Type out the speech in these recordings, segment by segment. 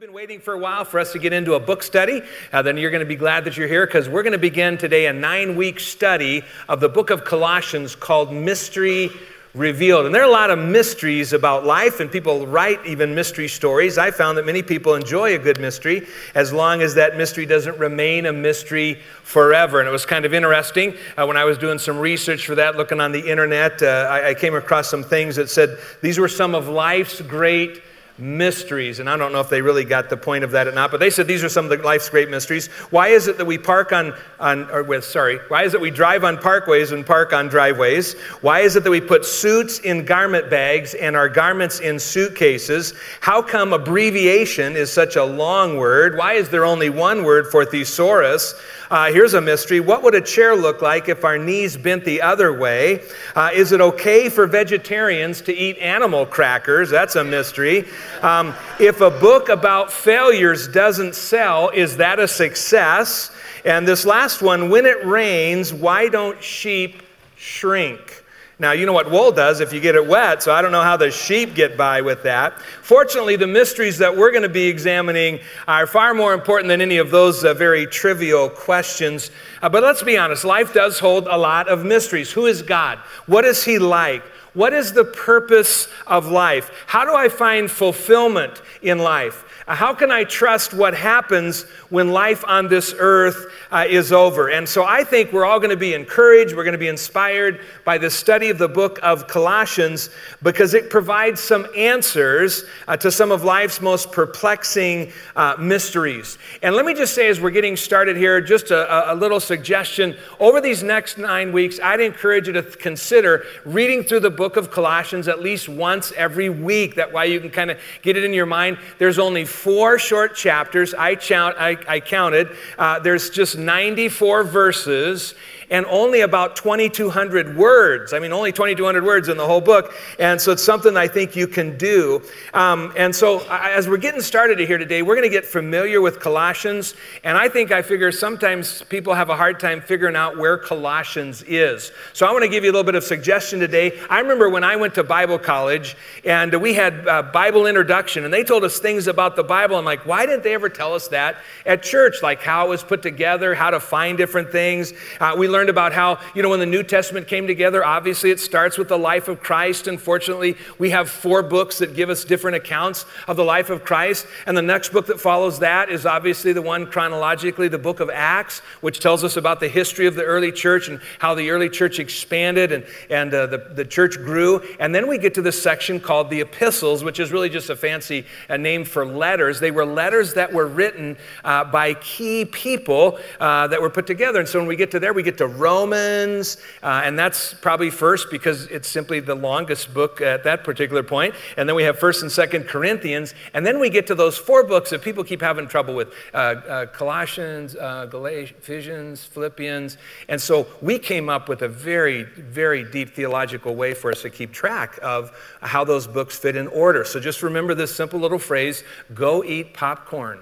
you've been waiting for a while for us to get into a book study, uh, then you're going to be glad that you're here because we're going to begin today a nine week study of the book of Colossians called Mystery Revealed. And there are a lot of mysteries about life, and people write even mystery stories. I found that many people enjoy a good mystery as long as that mystery doesn't remain a mystery forever. And it was kind of interesting uh, when I was doing some research for that, looking on the internet, uh, I, I came across some things that said these were some of life's great mysteries. And I don't know if they really got the point of that or not, but they said these are some of life's great mysteries. Why is it that we park on, on or with, sorry, why is it we drive on parkways and park on driveways? Why is it that we put suits in garment bags and our garments in suitcases? How come abbreviation is such a long word? Why is there only one word for thesaurus? Uh, here's a mystery. What would a chair look like if our knees bent the other way? Uh, is it okay for vegetarians to eat animal crackers? That's a mystery. Um, if a book about failures doesn't sell, is that a success? And this last one, when it rains, why don't sheep shrink? Now, you know what wool does if you get it wet, so I don't know how the sheep get by with that. Fortunately, the mysteries that we're going to be examining are far more important than any of those uh, very trivial questions. Uh, but let's be honest, life does hold a lot of mysteries. Who is God? What is He like? What is the purpose of life? How do I find fulfillment in life? How can I trust what happens when life on this earth uh, is over? And so I think we're all going to be encouraged, we're going to be inspired by the study of the book of Colossians because it provides some answers uh, to some of life's most perplexing uh, mysteries. And let me just say, as we're getting started here, just a, a little suggestion. Over these next nine weeks, I'd encourage you to consider reading through the book of Colossians at least once every week. That way you can kind of get it in your mind. There's only four short chapters. I, count, I, I counted. Uh, there's just 94 verses and only about 2,200 words. I mean, only 2,200 words in the whole book. And so it's something I think you can do. Um, and so as we're getting started here today, we're going to get familiar with Colossians. And I think I figure sometimes people have a hard time figuring out where Colossians is. So I want to give you a little bit of suggestion today. I remember when I went to Bible college and we had Bible introduction and they told us things about the Bible. I'm like, why didn't they ever tell us that at church? Like how it was put together, how to find different things. Uh, we learned learned about how, you know, when the New Testament came together, obviously it starts with the life of Christ. Unfortunately, we have four books that give us different accounts of the life of Christ. And the next book that follows that is obviously the one chronologically, the book of Acts, which tells us about the history of the early church and how the early church expanded and, and uh, the, the church grew. And then we get to this section called the epistles, which is really just a fancy uh, name for letters. They were letters that were written uh, by key people uh, that were put together. And so when we get to there, we get to Romans, uh, and that's probably first because it's simply the longest book at that particular point. And then we have First and Second Corinthians, and then we get to those four books that people keep having trouble with: uh, uh, Colossians, uh, Galatians, Philippians. And so we came up with a very, very deep theological way for us to keep track of how those books fit in order. So just remember this simple little phrase: "Go eat popcorn."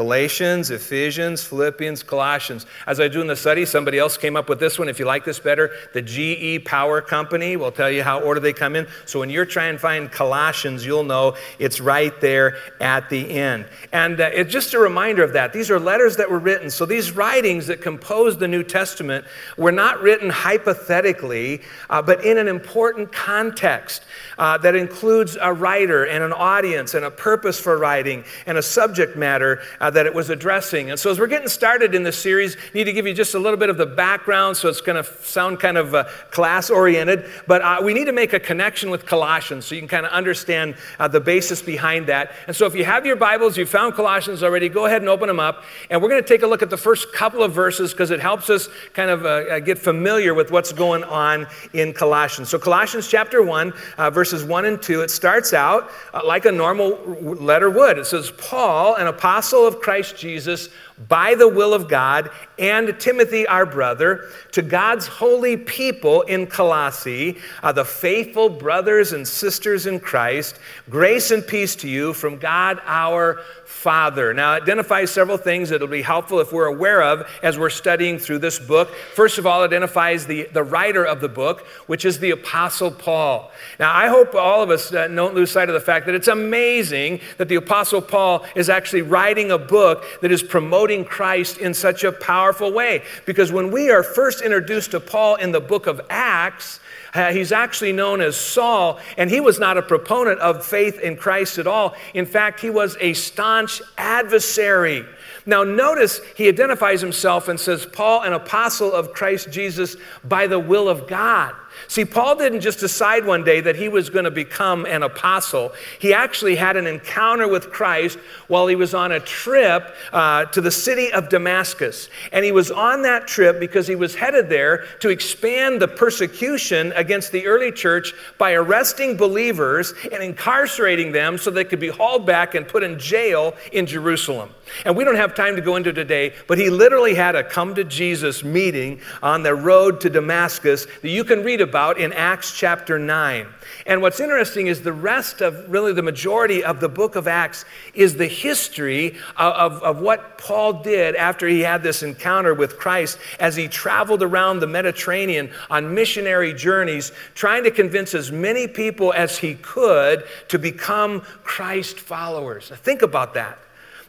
Galatians, Ephesians, Philippians, Colossians. As I do in the study, somebody else came up with this one. If you like this better, the GE Power Company will tell you how order they come in. So when you're trying to find Colossians, you'll know it's right there at the end. And uh, it's just a reminder of that. These are letters that were written. So these writings that compose the New Testament were not written hypothetically, uh, but in an important context uh, that includes a writer and an audience and a purpose for writing and a subject matter uh, that it was addressing. And so, as we're getting started in this series, I need to give you just a little bit of the background so it's going to sound kind of uh, class oriented. But uh, we need to make a connection with Colossians so you can kind of understand uh, the basis behind that. And so, if you have your Bibles, you found Colossians already, go ahead and open them up. And we're going to take a look at the first couple of verses because it helps us kind of uh, get familiar with what's going on in Colossians. So, Colossians chapter 1, uh, verses 1 and 2, it starts out like a normal letter would. It says, Paul, an apostle of Christ Jesus by the will of God, and Timothy, our brother, to God's holy people in Colossae, uh, the faithful brothers and sisters in Christ, grace and peace to you from God our Father. Now, it identifies several things that'll be helpful if we're aware of as we're studying through this book. First of all, identifies the, the writer of the book, which is the Apostle Paul. Now, I hope all of us uh, don't lose sight of the fact that it's amazing that the Apostle Paul is actually writing a book that is promoting Christ in such a powerful way. Because when we are first introduced to Paul in the book of Acts, Uh, he's actually known as Saul, and he was not a proponent of faith in Christ at all. In fact, he was a staunch adversary. Now, notice he identifies himself and says, Paul, an apostle of Christ Jesus by the will of God. See, Paul didn't just decide one day that he was going to become an apostle. He actually had an encounter with Christ while he was on a trip uh, to the city of Damascus. And he was on that trip because he was headed there to expand the persecution against the early church by arresting believers and incarcerating them so they could be hauled back and put in jail in Jerusalem. And we don't have time to go into today, but he literally had a come to Jesus meeting on the road to Damascus that you can read about in Acts chapter 9. And what's interesting is the rest of really the majority of the book of Acts is the history of, of, of what Paul did after he had this encounter with Christ as he traveled around the Mediterranean on missionary journeys, trying to convince as many people as he could to become Christ followers. Now, think about that.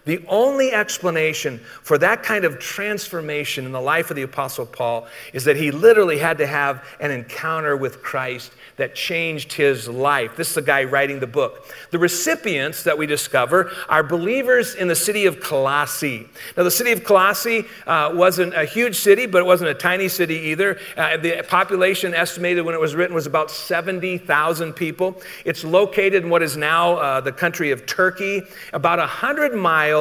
The only explanation for that kind of transformation in the life of the Apostle Paul is that he literally had to have an encounter with Christ that changed his life. This is the guy writing the book. The recipients that we discover are believers in the city of Colossae. Now, the city of Colossae uh, wasn't a huge city, but it wasn't a tiny city either. Uh, the population estimated when it was written was about 70,000 people. It's located in what is now uh, the country of Turkey, about 100 miles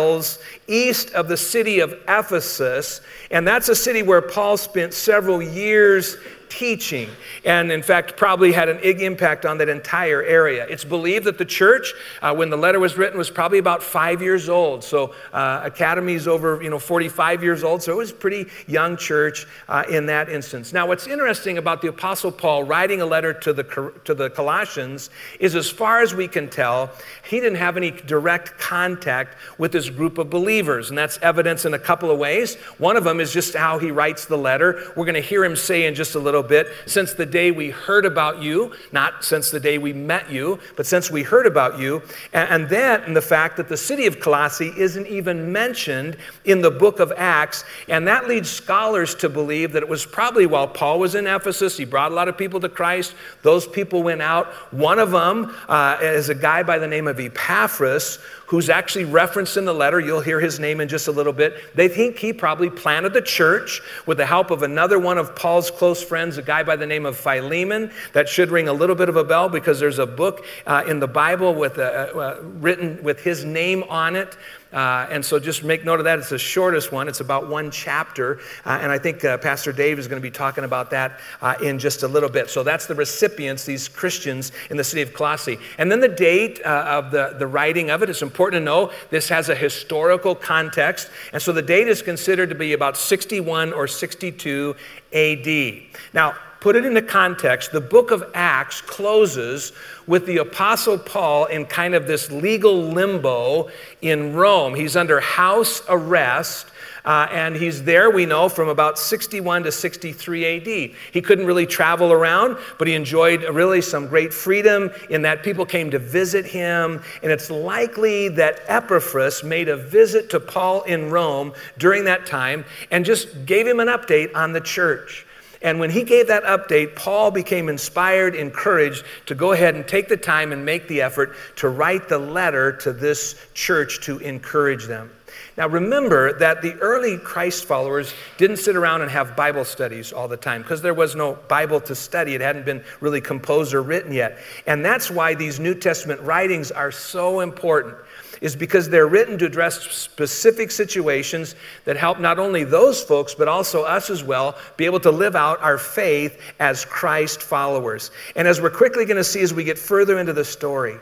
east of the city of Ephesus. And that's a city where Paul spent several years teaching, and in fact, probably had an impact on that entire area. It's believed that the church, uh, when the letter was written, was probably about five years old. So, uh, Academy is over, you know, 45 years old, so it was a pretty young church uh, in that instance. Now, what's interesting about the Apostle Paul writing a letter to the, to the Colossians is, as far as we can tell, he didn't have any direct contact with this group of believers, and that's evidence in a couple of ways. One of them is just how he writes the letter. We're going to hear him say in just a little little bit since the day we heard about you, not since the day we met you, but since we heard about you. And, then in the fact that the city of Colossae isn't even mentioned in the book of Acts. And that leads scholars to believe that it was probably while Paul was in Ephesus, he brought a lot of people to Christ. Those people went out. One of them uh, is a guy by the name of Epaphras who's actually referenced in the letter. You'll hear his name in just a little bit. They think he probably planted the church with the help of another one of Paul's close friends, a guy by the name of Philemon. That should ring a little bit of a bell because there's a book uh, in the Bible with a, uh, written with his name on it uh, and so just make note of that. It's the shortest one, it's about one chapter. Uh, and I think uh, Pastor Dave is going to be talking about that uh, in just a little bit. So that's the recipients, these Christians in the city of Colossae. And then the date uh, of the, the writing of it, it's important to know this has a historical context. And so the date is considered to be about 61 or 62 AD. Now, put it into context, the book of Acts closes with the Apostle Paul in kind of this legal limbo in Rome. He's under house arrest. Uh, and he's there, we know, from about 61 to 63 AD. He couldn't really travel around, but he enjoyed really some great freedom in that people came to visit him. And it's likely that Epaphras made a visit to Paul in Rome during that time and just gave him an update on the church. And when he gave that update, Paul became inspired, encouraged to go ahead and take the time and make the effort to write the letter to this church to encourage them. Now, remember that the early Christ followers didn't sit around and have Bible studies all the time because there was no Bible to study. It hadn't been really composed or written yet. And that's why these New Testament writings are so important is because they're written to address specific situations that help not only those folks, but also us as well, be able to live out our faith as Christ followers. And as we're quickly going to see as we get further into the story,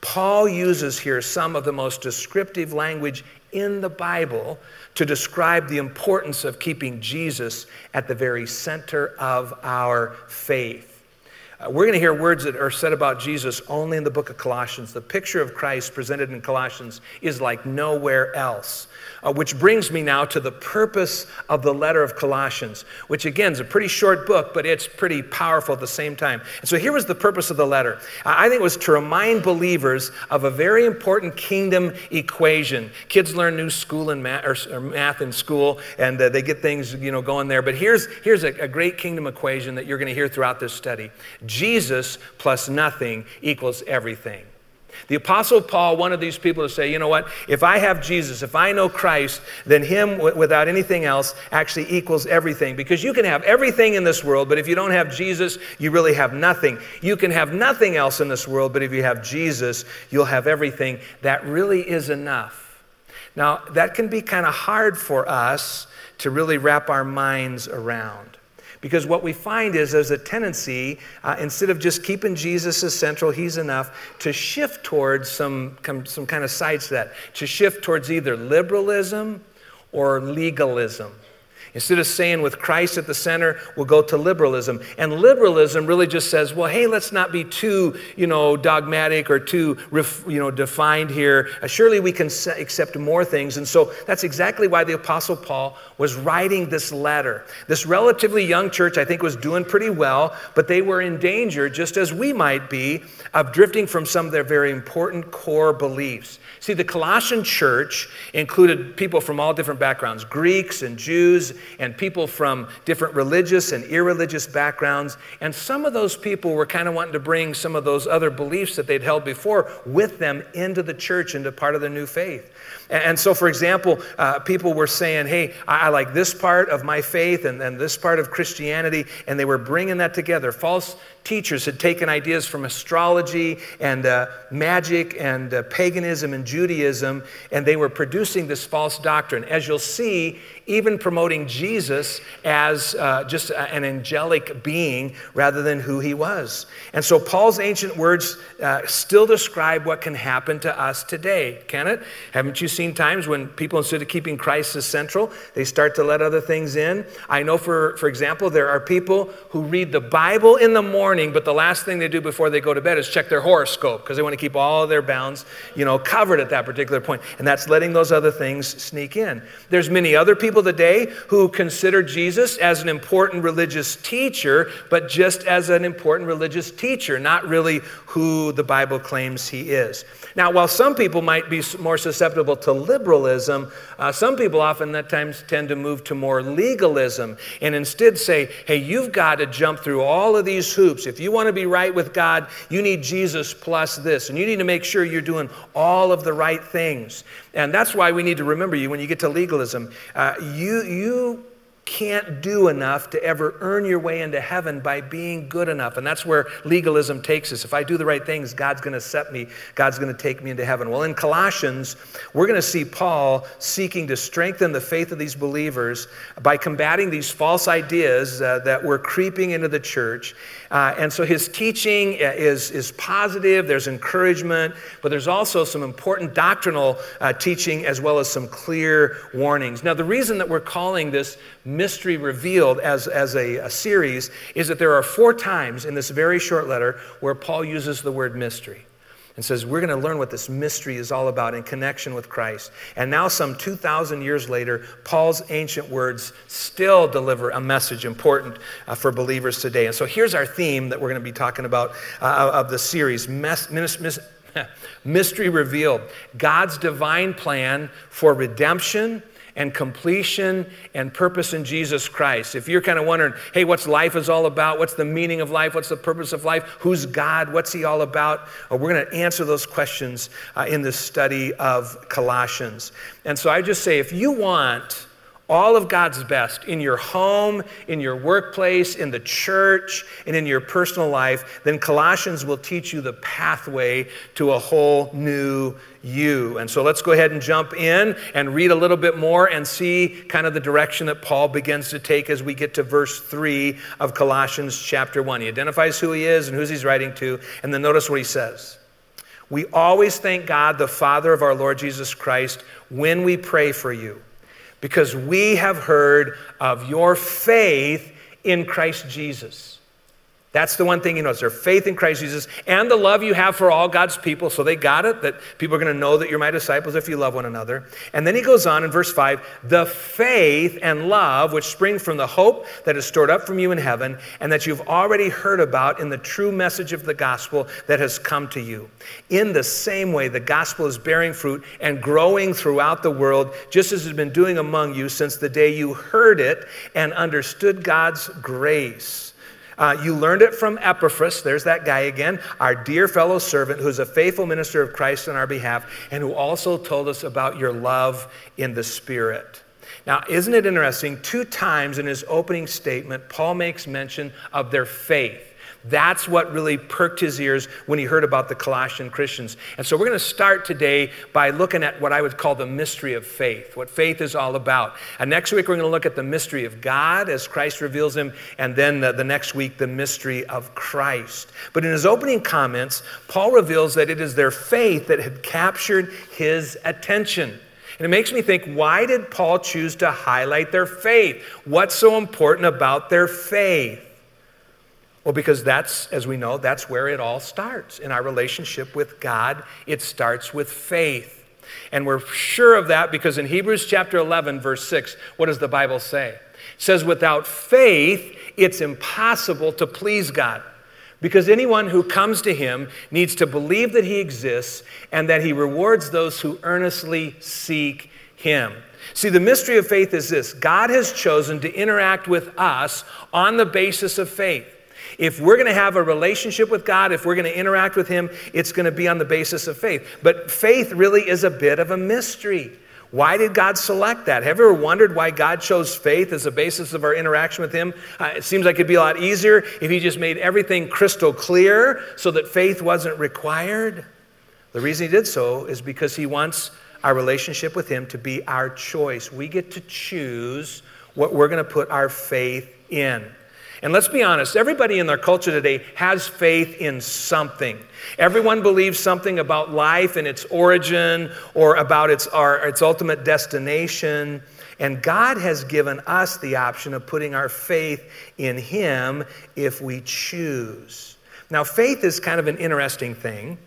Paul uses here some of the most descriptive language in the Bible to describe the importance of keeping Jesus at the very center of our faith. Uh, we're going to hear words that are said about Jesus only in the book of Colossians. The picture of Christ presented in Colossians is like nowhere else. Uh, which brings me now to the purpose of the letter of Colossians, which again is a pretty short book, but it's pretty powerful at the same time. And so here was the purpose of the letter. I think it was to remind believers of a very important kingdom equation. Kids learn new school and math, or, or math in school, and uh, they get things you know going there. But here's here's a, a great kingdom equation that you're going to hear throughout this study. Jesus plus nothing equals everything. The Apostle Paul one of these people to say, you know what? If I have Jesus, if I know Christ, then Him without anything else actually equals everything. Because you can have everything in this world, but if you don't have Jesus, you really have nothing. You can have nothing else in this world, but if you have Jesus, you'll have everything. That really is enough. Now, that can be kind of hard for us to really wrap our minds around. Because what we find is there's a tendency, uh, instead of just keeping Jesus as central, he's enough, to shift towards some, some kind of sides that, to shift towards either liberalism or legalism. Instead of saying with Christ at the center, we'll go to liberalism. And liberalism really just says, well, hey, let's not be too, you know, dogmatic or too, you know, defined here. Uh, surely we can accept more things. And so that's exactly why the Apostle Paul was writing this letter. This relatively young church, I think, was doing pretty well, but they were in danger, just as we might be, of drifting from some of their very important core beliefs. See, the Colossian church included people from all different backgrounds Greeks and Jews, and people from different religious and irreligious backgrounds. And some of those people were kind of wanting to bring some of those other beliefs that they'd held before with them into the church, into part of the new faith. And so, for example, uh, people were saying, hey, I, I, like this part of my faith and, and this part of Christianity, and they were bringing that together. False teachers had taken ideas from astrology and uh, magic and uh, paganism and Judaism, and they were producing this false doctrine. As you'll see, even promoting Jesus as uh, just an angelic being rather than who he was. And so Paul's ancient words uh, still describe what can happen to us today, can it? Haven't you seen times when people, instead of keeping Christ as central, they start to let other things in? I know, for, for example, there are people who read the Bible in the morning, but the last thing they do before they go to bed is check their horoscope because they want to keep all their bounds, you know, covered at that particular point. And that's letting those other things sneak in. There's many other people people today who consider Jesus as an important religious teacher, but just as an important religious teacher, not really who the Bible claims he is. Now, while some people might be more susceptible to liberalism, uh, some people often at times tend to move to more legalism and instead say, hey, you've got to jump through all of these hoops. If you want to be right with God, you need Jesus plus this, and you need to make sure you're doing all of the right things. And that's why we need to remember you when you get to legalism. Uh, you, you can't do enough to ever earn your way into heaven by being good enough. And that's where legalism takes us. If I do the right things, God's going to set me, God's going to take me into heaven. Well, in Colossians, we're going to see Paul seeking to strengthen the faith of these believers by combating these false ideas uh, that were creeping into the church. Uh, and so his teaching is, is positive, there's encouragement, but there's also some important doctrinal uh, teaching as well as some clear warnings. Now, the reason that we're calling this Mystery Revealed as, as a, a series is that there are four times in this very short letter where Paul uses the word mystery and says, We're going to learn what this mystery is all about in connection with Christ. And now, some 2,000 years later, Paul's ancient words still deliver a message important uh, for believers today. And so, here's our theme that we're going to be talking about uh, of the series Mystery Revealed God's divine plan for redemption and completion and purpose in Jesus Christ. If you're kind of wondering, hey, what's life is all about? What's the meaning of life? What's the purpose of life? Who's God? What's He all about? Well, we're going to answer those questions uh, in this study of Colossians. And so I just say, if you want all of God's best in your home, in your workplace, in the church, and in your personal life, then Colossians will teach you the pathway to a whole new you. And so let's go ahead and jump in and read a little bit more and see kind of the direction that Paul begins to take as we get to verse 3 of Colossians chapter 1. He identifies who he is and who he's writing to, and then notice what he says. We always thank God, the Father of our Lord Jesus Christ, when we pray for you, because we have heard of your faith in Christ Jesus that's the one thing you know is their faith in Christ Jesus and the love you have for all God's people. So they got it that people are going to know that you're my disciples if you love one another. And then he goes on in verse 5 the faith and love which spring from the hope that is stored up from you in heaven and that you've already heard about in the true message of the gospel that has come to you. In the same way, the gospel is bearing fruit and growing throughout the world, just as it has been doing among you since the day you heard it and understood God's grace. Uh, you learned it from Epaphras, there's that guy again, our dear fellow servant who's a faithful minister of Christ on our behalf, and who also told us about your love in the Spirit. Now, isn't it interesting? Two times in his opening statement, Paul makes mention of their faith. That's what really perked his ears when he heard about the Colossian Christians. And so we're going to start today by looking at what I would call the mystery of faith, what faith is all about. And next week we're going to look at the mystery of God as Christ reveals him, and then the, the next week the mystery of Christ. But in his opening comments, Paul reveals that it is their faith that had captured his attention. And it makes me think why did Paul choose to highlight their faith? What's so important about their faith? Well, because that's, as we know, that's where it all starts. In our relationship with God, it starts with faith. And we're sure of that because in Hebrews chapter 11, verse 6, what does the Bible say? It says, Without faith, it's impossible to please God. Because anyone who comes to him needs to believe that he exists and that he rewards those who earnestly seek him. See, the mystery of faith is this God has chosen to interact with us on the basis of faith. If we're going to have a relationship with God, if we're going to interact with Him, it's going to be on the basis of faith. But faith really is a bit of a mystery. Why did God select that? Have you ever wondered why God chose faith as a basis of our interaction with Him? Uh, it seems like it'd be a lot easier if He just made everything crystal clear so that faith wasn't required. The reason He did so is because He wants our relationship with Him to be our choice. We get to choose what we're going to put our faith in. And let's be honest, everybody in their culture today has faith in something. Everyone believes something about life and its origin or about its, our, its ultimate destination. And God has given us the option of putting our faith in Him if we choose. Now, faith is kind of an interesting thing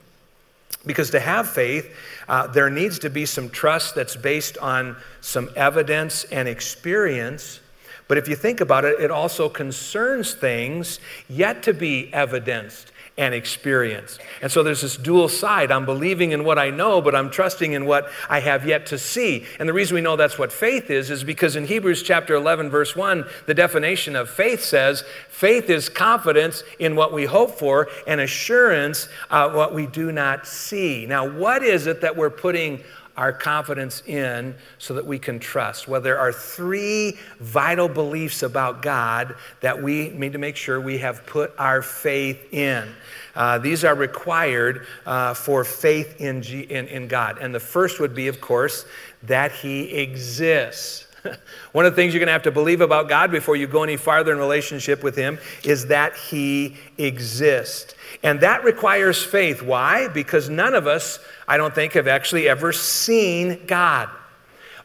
because to have faith, uh, there needs to be some trust that's based on some evidence and experience. But if you think about it, it also concerns things yet to be evidenced and experienced. And so there's this dual side. I'm believing in what I know, but I'm trusting in what I have yet to see. And the reason we know that's what faith is, is because in Hebrews chapter 11, verse 1, the definition of faith says faith is confidence in what we hope for and assurance of what we do not see. Now, what is it that we're putting our confidence in so that we can trust. Well, there are three vital beliefs about God that we need to make sure we have put our faith in. Uh, these are required uh, for faith in, G- in, in God. And the first would be, of course, that He exists. One of the things you're going to have to believe about God before you go any farther in relationship with Him is that He exists. And that requires faith. Why? Because none of us, I don't think, have actually ever seen God.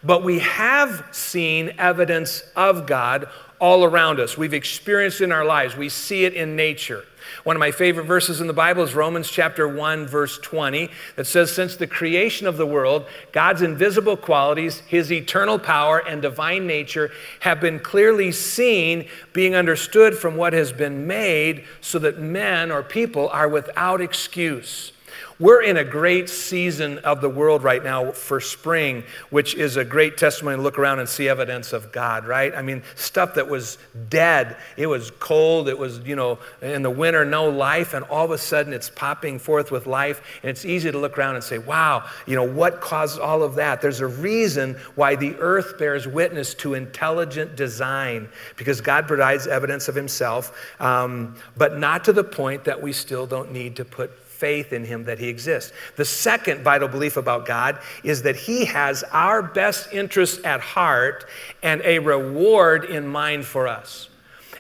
But we have seen evidence of God all around us. We've experienced it in our lives, we see it in nature. One of my favorite verses in the Bible is Romans chapter 1 verse 20 that says since the creation of the world God's invisible qualities his eternal power and divine nature have been clearly seen being understood from what has been made so that men or people are without excuse. We're in a great season of the world right now for spring, which is a great testimony to look around and see evidence of God, right? I mean, stuff that was dead. It was cold. It was, you know, in the winter, no life. And all of a sudden, it's popping forth with life. And it's easy to look around and say, wow, you know, what caused all of that? There's a reason why the earth bears witness to intelligent design, because God provides evidence of Himself, um, but not to the point that we still don't need to put faith in him that he exists. The second vital belief about God is that he has our best interests at heart and a reward in mind for us.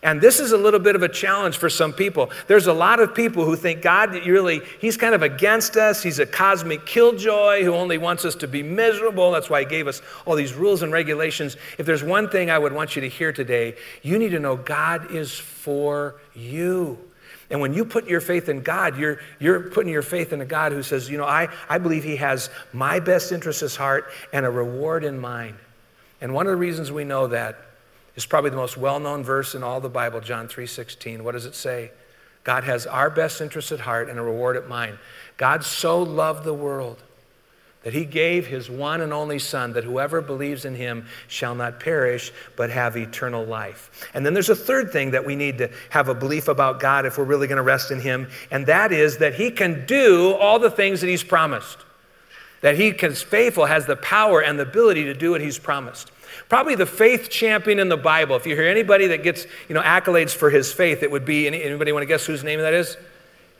And this is a little bit of a challenge for some people. There's a lot of people who think God really, He's kind of against us. He's a cosmic killjoy who only wants us to be miserable. That's why He gave us all these rules and regulations. If there's one thing I would want you to hear today, you need to know God is for you. And when you put your faith in God, you're, you're putting your faith in a God who says, you know, I, I believe He has my best interest at heart and a reward in mind. And one of the reasons we know that is probably the most well-known verse in all the Bible, John 3:16. What does it say? God has our best interest at heart and a reward at mind. God so loved the world that he gave his one and only Son, that whoever believes in him shall not perish, but have eternal life. And then there's a third thing that we need to have a belief about God if we're really going to rest in him, and that is that he can do all the things that he's promised. That he is faithful, has the power and the ability to do what he's promised. Probably the faith champion in the Bible. If you hear anybody that gets you know, accolades for his faith, it would be anybody want to guess whose name that is?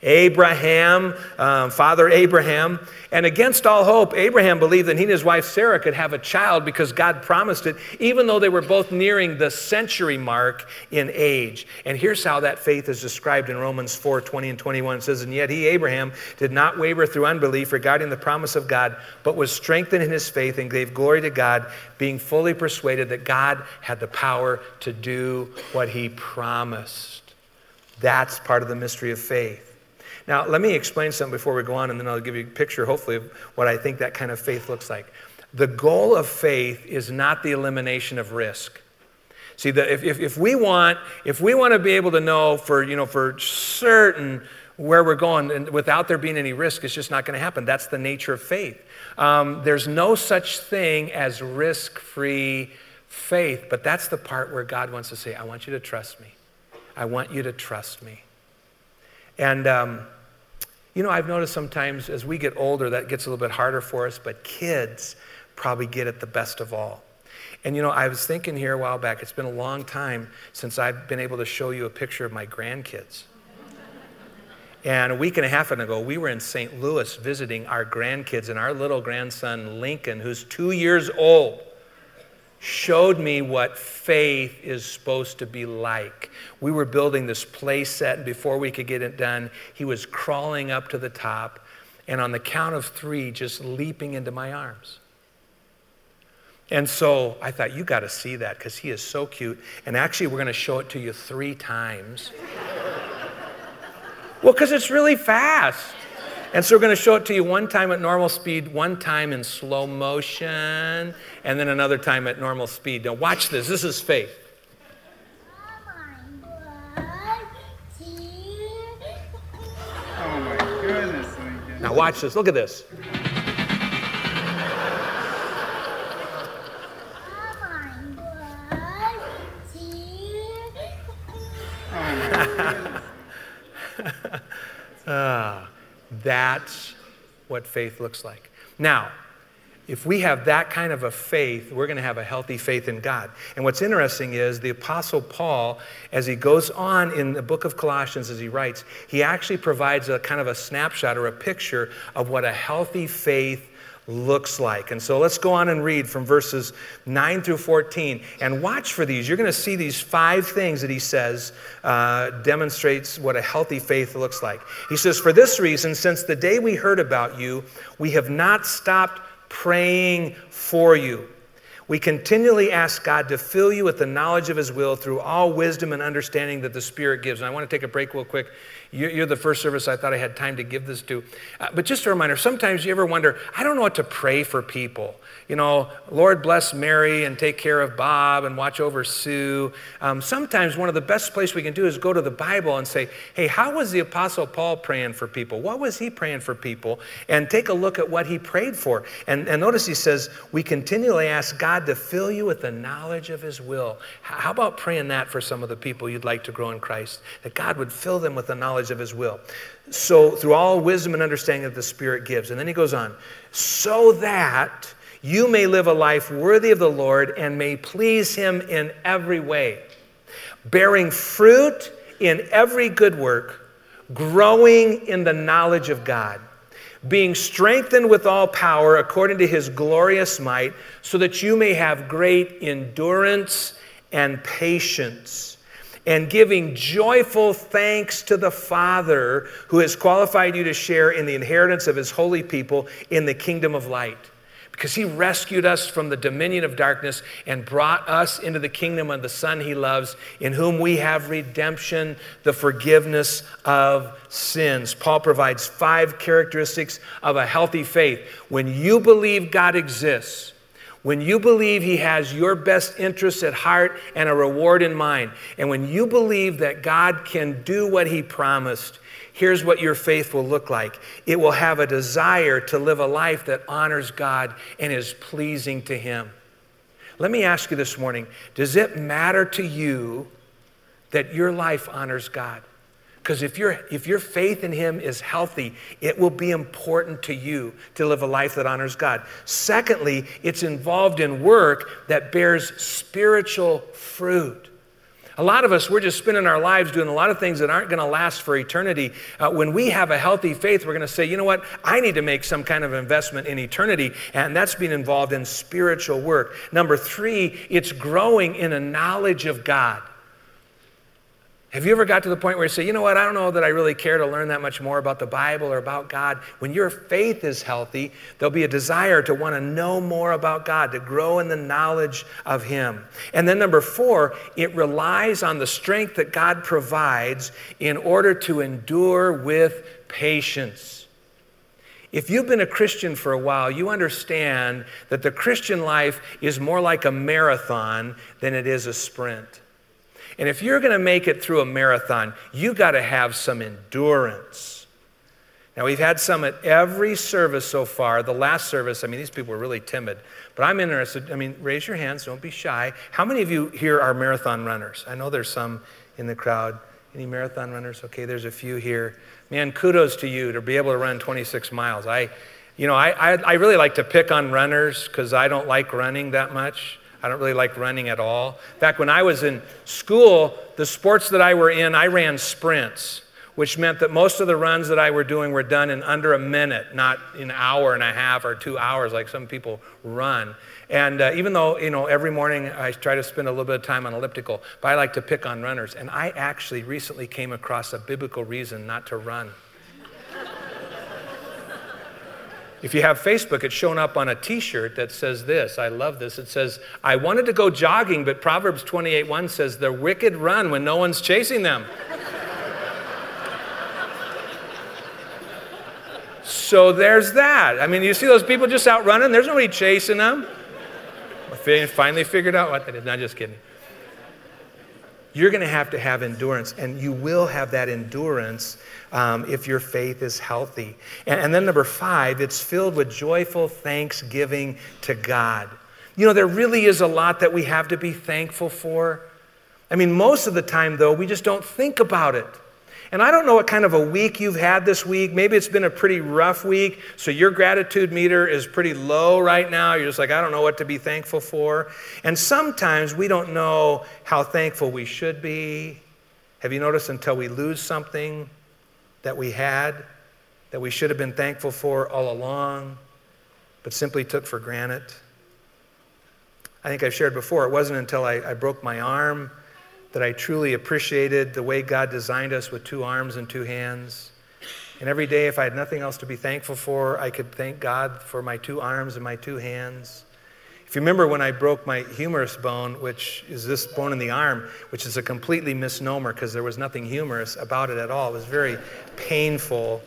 Abraham, um, Father Abraham. And against all hope, Abraham believed that he and his wife Sarah could have a child because God promised it, even though they were both nearing the century mark in age. And here's how that faith is described in Romans 4 20 and 21. It says, And yet he, Abraham, did not waver through unbelief regarding the promise of God, but was strengthened in his faith and gave glory to God, being fully persuaded that God had the power to do what he promised. That's part of the mystery of faith. Now, let me explain something before we go on, and then I'll give you a picture, hopefully, of what I think that kind of faith looks like. The goal of faith is not the elimination of risk. See, the, if, if, if, we want, if we want to be able to know for, you know, for certain where we're going and without there being any risk, it's just not going to happen. That's the nature of faith. Um, there's no such thing as risk free faith, but that's the part where God wants to say, I want you to trust me. I want you to trust me. And, um, you know, I've noticed sometimes as we get older, that gets a little bit harder for us, but kids probably get it the best of all. And you know, I was thinking here a while back, it's been a long time since I've been able to show you a picture of my grandkids. And a week and a half ago, we were in St. Louis visiting our grandkids, and our little grandson, Lincoln, who's two years old, showed me what faith is supposed to be like. We were building this play set, and before we could get it done, he was crawling up to the top, and on the count of three, just leaping into my arms. And so I thought, you got to see that because he is so cute. And actually, we're going to show it to you three times. well, because it's really fast. And so we're going to show it to you one time at normal speed, one time in slow motion, and then another time at normal speed. Now, watch this. This is faith. Oh my goodness, Now, watch this. Look at this. That's what faith looks like. Now, if we have that kind of a faith, we're going to have a healthy faith in God. And what's interesting is the Apostle Paul, as he goes on in the book of Colossians, as he writes, he actually provides a kind of a snapshot or a picture of what a healthy faith looks like. And so let's go on and read from verses 9 through 14 and watch for these. You're going to see these five things that he says uh, demonstrates what a healthy faith looks like. He says, For this reason, since the day we heard about you, we have not stopped praying for you. We continually ask God to fill you with the knowledge of His will through all wisdom and understanding that the Spirit gives. And I want to take a break real quick. You're the first service I thought I had time to give this to. Uh, but just a reminder sometimes you ever wonder, I don't know what to pray for people. You know, Lord bless Mary and take care of Bob and watch over Sue. Um, sometimes one of the best places we can do is go to the Bible and say, hey, how was the Apostle Paul praying for people? What was he praying for people? And take a look at what he prayed for. And, and notice he says, we continually ask God to fill you with the knowledge of his will. How about praying that for some of the people you'd like to grow in Christ? That God would fill them with the knowledge knowledge of his will. So, through all wisdom and understanding that the Spirit gives. And then he goes on, so that you may live a life worthy of the Lord and may please him in every way, bearing fruit in every good work, growing in the knowledge of God being strengthened with all power according to his glorious might, so that you may have great endurance and patience and giving joyful thanks to the Father who has qualified you to share in the inheritance of his holy people in the kingdom of light because he rescued us from the dominion of darkness and brought us into the kingdom of the Son he loves, in whom we have redemption, the forgiveness of sins. Paul provides five characteristics of a healthy faith. When you believe God exists, when you believe He has your best interests at heart and a reward in mind, and when you believe that God can do what He promised, here's what your faith will look like it will have a desire to live a life that honors God and is pleasing to Him. Let me ask you this morning does it matter to you that your life honors God? Because if, your if your faith in Him is healthy, it will be important to you to live a life that honors God. Secondly, it's involved in work that bears spiritual fruit. A lot of us, we're just spending our lives doing a lot of things that aren't going to last for eternity. Uh, when we have a healthy faith, we're going to say, you know what? I need to make some kind of investment in eternity. And that's being involved in spiritual work. Number three, it's growing in a knowledge of God. Have you ever got to the point where you say, you know what, I don't know that I really care to learn that much more about the Bible or about God? When your faith is healthy, there'll be a desire to want to know more about God, to grow in the knowledge of Him. And then number four, it relies on the strength that God provides in order to endure with patience. If you've been a Christian for a while, you understand that the Christian life is more like a marathon than it is a sprint. And if you're going to make it through a marathon, you got to have some endurance. Now, we've had some at every service so far. The last service, I mean, these people were really timid. But I'm interested. I mean, raise your hands, don't be shy. How many of you here are marathon runners? I know there's some in the crowd. Any marathon runners? Okay, there's a few here. Man, kudos to you to be able to run 26 miles. I, you know, I, I, I really like to pick on runners because I don't like running that much. I don't really like running at all. In fact, when I was in school, the sports that I were in, I ran sprints, which meant that most of the runs that I were doing were done in under a minute, not an hour and a half or two hours like some people run. And uh, even though, you know, every morning I try to spend a little bit of time on elliptical, but I like to pick on runners. And I actually recently came across a biblical reason not to run. If you have Facebook, it's shown up on a t shirt that says this. I love this. It says, I wanted to go jogging, but Proverbs 28 1 says, The wicked run when no one's chasing them. so there's that. I mean, you see those people just out running, there's nobody chasing them. I finally figured out what that is. Not just kidding. You're going to have to have endurance, and you will have that endurance um, if your faith is healthy. And, and then, number five, it's filled with joyful thanksgiving to God. You know, there really is a lot that we have to be thankful for. I mean, most of the time, though, we just don't think about it. And I don't know what kind of a week you've had this week. Maybe it's been a pretty rough week, so your gratitude meter is pretty low right now. You're just like, I don't know what to be thankful for. And sometimes we don't know how thankful we should be. Have you noticed until we lose something that we had, that we should have been thankful for all along, but simply took for granted? I think I've shared before, it wasn't until I, I broke my arm that I truly appreciated the way God designed us with two arms and two hands. And every day, if I had nothing else to be thankful for, I could thank God for my two arms and my two hands. If you remember when I broke my humerus bone, which is this bone in the arm, which is a completely misnomer because there was nothing humorous about it at all, it was very painful.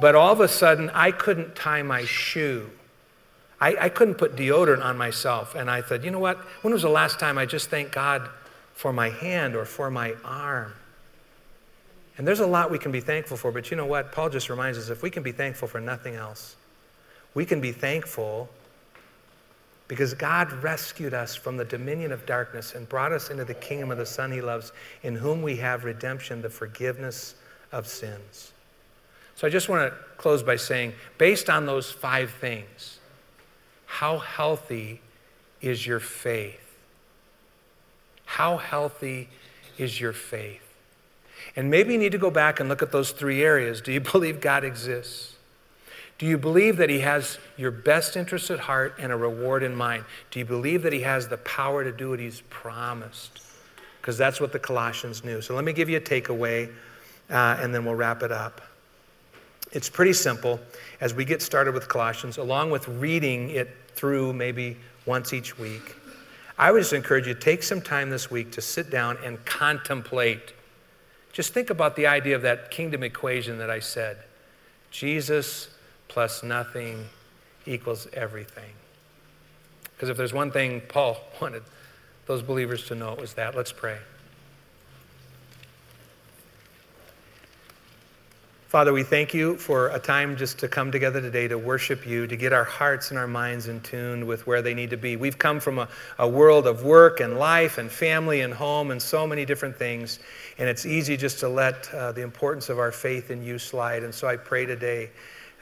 But all of a sudden, I couldn't tie my shoe. I, I couldn't put deodorant on myself. And I thought, you know what? When was the last time I just thanked God for my hand or for my arm. And there's a lot we can be thankful for, but you know what? Paul just reminds us if we can be thankful for nothing else, we can be thankful because God rescued us from the dominion of darkness and brought us into the kingdom of the Son he loves, in whom we have redemption, the forgiveness of sins. So I just want to close by saying, based on those five things, how healthy is your faith? How healthy is your faith? And maybe you need to go back and look at those three areas. Do you believe God exists? Do you believe that He has your best interest at heart and a reward in mind? Do you believe that He has the power to do what He's promised? because that's what the Colossians knew. So let me give you a takeaway, uh, and then we'll wrap it up. It's pretty simple as we get started with Colossians, along with reading it through maybe once each week. I would just encourage you to take some time this week to sit down and contemplate. Just think about the idea of that kingdom equation that I said Jesus plus nothing equals everything. Because if there's one thing Paul wanted those believers to know, it was that. Let's pray. Father, we thank you for a time just to come together today to worship you, to get our hearts and our minds in tune with where they need to be. We've come from a, a world of work and life and family and home and so many different things, and it's easy just to let uh, the importance of our faith in you slide. And so I pray today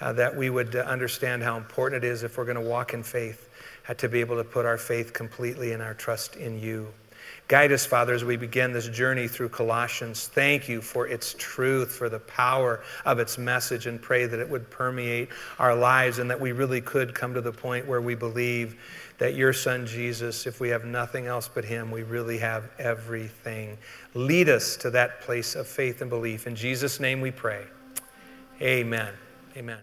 uh, that we would uh, understand how important it is if we're going to walk in faith, uh, to be able to put our faith completely and our trust in you. Guide us, Father, as we begin this journey through Colossians. Thank you for its truth, for the power of its message, and pray that it would permeate our lives and that we really could come to the point where we believe that your Son Jesus, if we have nothing else but Him, we really have everything. Lead us to that place of faith and belief. In Jesus' name we pray. Amen. Amen.